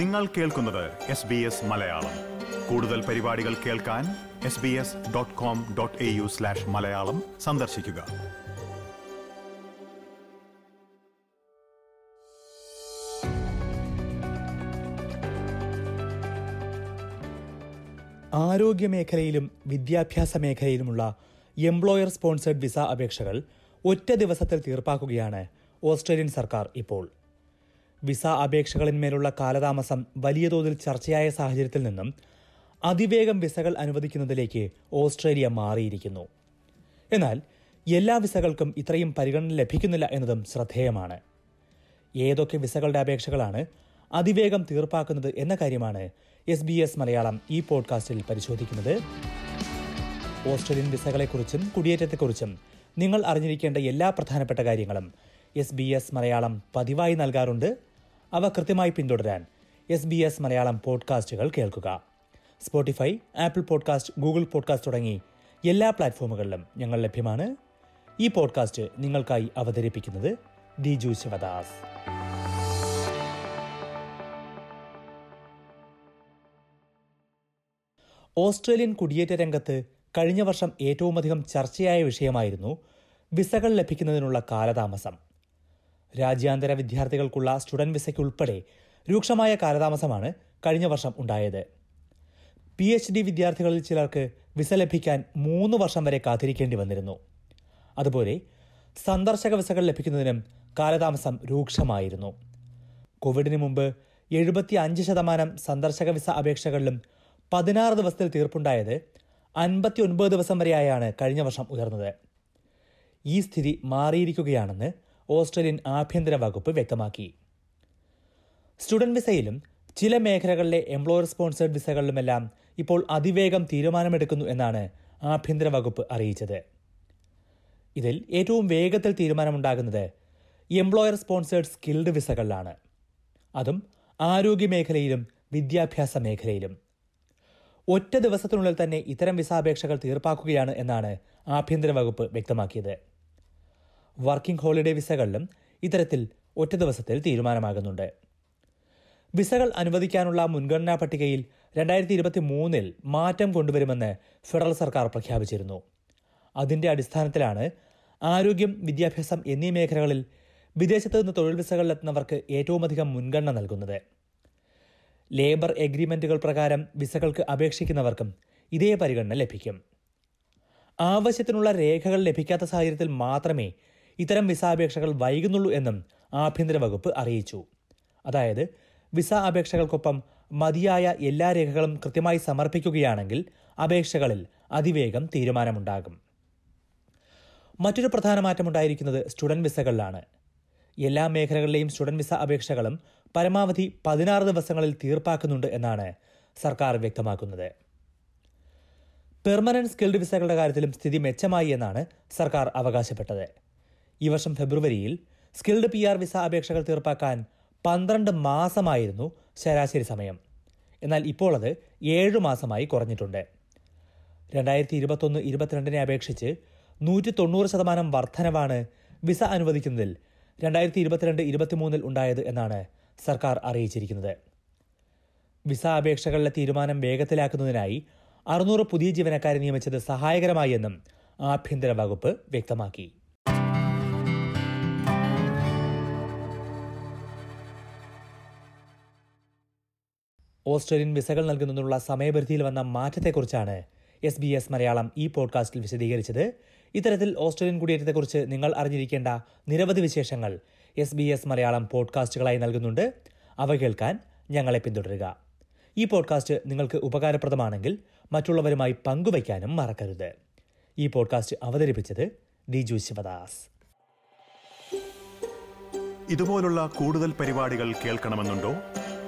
നിങ്ങൾ കേൾക്കുന്നത് S B S Malayalam. കൂടുതൽ പരിപാടികൾ കേൾക്കാൻ S B S dot com dot A U slash Malayalam സന്ദർശിക്കുക. ആരോഗ്യ മേഖലയിലും വിദ്യാഭ്യാസ മേഖലയിലുമുള്ള എംപ്ലോയർ സ്പോൺസേഡ് വിസ അപേക്ഷകൾ ഒറ്റ ദിവസത്തിൽ തീർപ്പാക്കുകയാണ് ഓസ്ട്രേലിയൻ സർക്കാർ ഇപ്പോൾ. വിസ അപേക്ഷകളിന്മേലുള്ള കാലതാമസം വലിയ തോതിൽ ചർച്ചയായ സാഹചര്യത്തിൽ നിന്നും അതിവേഗം വിസകൾ അനുവദിക്കുന്നതിലേക്ക് ഓസ്ട്രേലിയ മാറിയിരിക്കുന്നു. എന്നാൽ എല്ലാ വിസകൾക്കും ഇത്രയും പരിഗണന ലഭിക്കുന്നില്ല എന്നതും ശ്രദ്ധേയമാണ്. ഏതൊക്കെ വിസകളുടെ അപേക്ഷകളാണ് അതിവേഗം തീർപ്പാക്കുന്നത് എന്ന കാര്യമാണ് എസ് ബി എസ് മലയാളം ഈ പോഡ്കാസ്റ്റിൽ പരിശോധിക്കുന്നത്. ഓസ്ട്രേലിയൻ വിസകളെക്കുറിച്ചും കുടിയേറ്റത്തെക്കുറിച്ചും നിങ്ങൾ അറിഞ്ഞിരിക്കേണ്ട എല്ലാ പ്രധാനപ്പെട്ട കാര്യങ്ങളും എസ് ബി എസ് മലയാളം പതിവായി നൽകാറുണ്ട്. അവ കൃത്യമായി പിന്തുടരാൻ എസ് ബി എസ് മലയാളം പോഡ്കാസ്റ്റുകൾ കേൾക്കുക. Spotify Apple podcast Google podcast തുടങ്ങി എല്ലാ പ്ലാറ്റ്ഫോമുകളിലും ഞങ്ങൾ ലഭ്യമാണ്. ഈ പോഡ്കാസ്റ്റ് നിങ്ങൾക്കായി അവതരിപ്പിക്കുന്നത് ദിജു ശിവദാസ്. ഓസ്ട്രേലിയൻ കുടിയേറ്റ രംഗത്ത് കഴിഞ്ഞ വർഷം ഏറ്റവുമധികം ചർച്ചയായ വിഷയമായിരുന്നു വിസകൾ ലഭിക്കുന്നതിനുള്ള കാലതാമസം. രാജ്യാന്തര വിദ്യാർത്ഥികൾക്കുള്ള സ്റ്റുഡന്റ് വിസയ്ക്കുൾപ്പെടെ രൂക്ഷമായ കാലതാമസമാണ് കഴിഞ്ഞ വർഷം ഉണ്ടായത്. പി എച്ച് ഡി വിദ്യാർത്ഥികളിൽ ചിലർക്ക് വിസ ലഭിക്കാൻ മൂന്ന് വർഷം വരെ കാത്തിരിക്കേണ്ടി വന്നിരുന്നു. അതുപോലെ സന്ദർശക വിസകൾ ലഭിക്കുന്നതിനും കാലതാമസം രൂക്ഷമായിരുന്നു. കോവിഡിന് മുമ്പ് എഴുപത്തി അഞ്ച് ശതമാനം സന്ദർശക വിസ അപേക്ഷകളിലും പതിനാറ് ദിവസത്തിൽ തീർപ്പുണ്ടായത് അൻപത്തി ഒൻപത് ദിവസം വരെയായാണ് കഴിഞ്ഞ വർഷം ഉയർന്നത്. ഈ സ്ഥിതി മാറിയിരിക്കുകയാണെന്ന് ഓസ്ട്രേലിയൻ ആഭ്യന്തര വകുപ്പ് വ്യക്തമാക്കി. സ്റ്റുഡന്റ് വിസയിലും ചില മേഖലകളിലെ എംപ്ലോയർ സ്പോൺസേഡ് വിസകളിലുമെല്ലാം ഇപ്പോൾ അതിവേഗം തീരുമാനമെടുക്കുന്നു എന്നാണ് ആഭ്യന്തര വകുപ്പ് അറിയിച്ചത്. ഇതിൽ ഏറ്റവും വേഗത്തിൽ തീരുമാനമുണ്ടാകുന്നത് എംപ്ലോയർ സ്പോൺസേഡ് സ്കിൽഡ് വിസകളിലാണ്. അതും ആരോഗ്യ മേഖലയിലും വിദ്യാഭ്യാസ മേഖലയിലും. ഒറ്റ ദിവസത്തിനുള്ളിൽ തന്നെ ഇത്തരം വിസാപേക്ഷകൾ തീർപ്പാക്കുകയാണ് എന്നാണ് ആഭ്യന്തര വകുപ്പ് വ്യക്തമാക്കിയത്. വർക്കിംഗ് ഹോളിഡേ വിസകളിലും ഇത്തരത്തിൽ ഒറ്റ ദിവസത്തിൽ തീരുമാനമാകുന്നുണ്ട്. വിസകൾ അനുവദിക്കാനുള്ള മുൻഗണനാ പട്ടികയിൽ രണ്ടായിരത്തി ഇരുപത്തി മൂന്നിൽ മാറ്റം കൊണ്ടുവരുമെന്ന് ഫെഡറൽ സർക്കാർ പ്രഖ്യാപിച്ചിരുന്നു. അതിന്റെ അടിസ്ഥാനത്തിലാണ് ആരോഗ്യം വിദ്യാഭ്യാസം എന്നീ മേഖലകളിൽ വിദേശത്ത് നിന്ന് തൊഴിൽ വിസകളിലെത്തുന്നവർക്ക് ഏറ്റവുമധികം മുൻഗണന നൽകുന്നത്. ലേബർ എഗ്രിമെന്റുകൾ പ്രകാരം വിസകൾക്ക് അപേക്ഷിക്കുന്നവർക്കും ഇതേ പരിഗണന ലഭിക്കും. ആവശ്യത്തിനുള്ള രേഖകൾ ലഭിക്കാത്ത സാഹചര്യത്തിൽ മാത്രമേ ഇത്തരം വിസ അപേക്ഷകൾ വൈകുന്നുള്ളൂ എന്നും ആഭ്യന്തര വകുപ്പ് അറിയിച്ചു. അതായത് വിസ അപേക്ഷകൾക്കൊപ്പം മതിയായ എല്ലാ രേഖകളും കൃത്യമായി സമർപ്പിക്കുകയാണെങ്കിൽ അപേക്ഷകളിൽ അതിവേഗം തീരുമാനമുണ്ടാകും. മറ്റൊരു പ്രധാന മാറ്റമുണ്ടായിരിക്കുന്നത് സ്റ്റുഡന്റ് വിസകളിലാണ്. എല്ലാ മേഖലകളിലെയും സ്റ്റുഡന്റ് വിസ അപേക്ഷകളും പരമാവധി പതിനാറ് ദിവസങ്ങളിൽ തീർപ്പാക്കുന്നുണ്ട് എന്നാണ് സർക്കാർ വ്യക്തമാക്കുന്നത്. പെർമനന്റ് സ്കിൽഡ് വിസകളുടെ കാര്യത്തിലും സ്ഥിതി മെച്ചമായി എന്നാണ് സർക്കാർ അവകാശപ്പെട്ടത്. ഈ വർഷം ഫെബ്രുവരിയിൽ സ്കിൽഡ് പി ആർ വിസ അപേക്ഷകൾ തീർപ്പാക്കാൻ പന്ത്രണ്ട് മാസമായിരുന്നു ശരാശരി സമയം. എന്നാൽ ഇപ്പോൾ അത് ഏഴു മാസമായി കുറഞ്ഞിട്ടുണ്ട്. രണ്ടായിരത്തി ഇരുപത്തൊന്ന് ഇരുപത്തിരണ്ടിനെ അപേക്ഷിച്ച് നൂറ്റി തൊണ്ണൂറ് ശതമാനം വർധനവാണ് വിസ അനുവദിക്കുന്നതിൽ രണ്ടായിരത്തി ഇരുപത്തിരണ്ട് ഇരുപത്തിമൂന്നിൽ ഉണ്ടായത് എന്നാണ് സർക്കാർ അറിയിച്ചിരിക്കുന്നത്. വിസ അപേക്ഷകളിലെ തീരുമാനം വേഗത്തിലാക്കുന്നതിനായി അറുന്നൂറ് പുതിയ ജീവനക്കാരെ നിയമിച്ചത് സഹായകരമായി എന്നും ആഭ്യന്തര വകുപ്പ് വ്യക്തമാക്കി. ഓസ്ട്രേലിയൻ വിസകൾ നൽകുന്നതിനുള്ള സമയപരിധിയിൽ വന്ന മാറ്റത്തെക്കുറിച്ചാണ് എസ് ബി എസ് മലയാളം ഈ പോഡ്കാസ്റ്റിൽ വിശദീകരിച്ചത്. ഇത്തരത്തിൽ ഓസ്ട്രേലിയൻ കുടിയേറ്റത്തെക്കുറിച്ച് നിങ്ങൾ അറിഞ്ഞിരിക്കേണ്ട നിരവധി വിശേഷങ്ങൾ എസ് ബി എസ് മലയാളം പോഡ്കാസ്റ്റുകളായി നൽകുന്നുണ്ട്. അവ കേൾക്കാൻ ഞങ്ങളെ പിന്തുടരുക. ഈ പോഡ്കാസ്റ്റ് നിങ്ങൾക്ക് ഉപകാരപ്രദമാണെങ്കിൽ മറ്റുള്ളവരുമായി പങ്കുവയ്ക്കാനും മറക്കരുത്. ഈ പോഡ്കാസ്റ്റ് അവതരിപ്പിച്ചത് ദിജു ശിവദാസ്. ഇതുപോലുള്ള കൂടുതൽ പരിപാടികൾ കേൾക്കണമെന്നുണ്ടോ?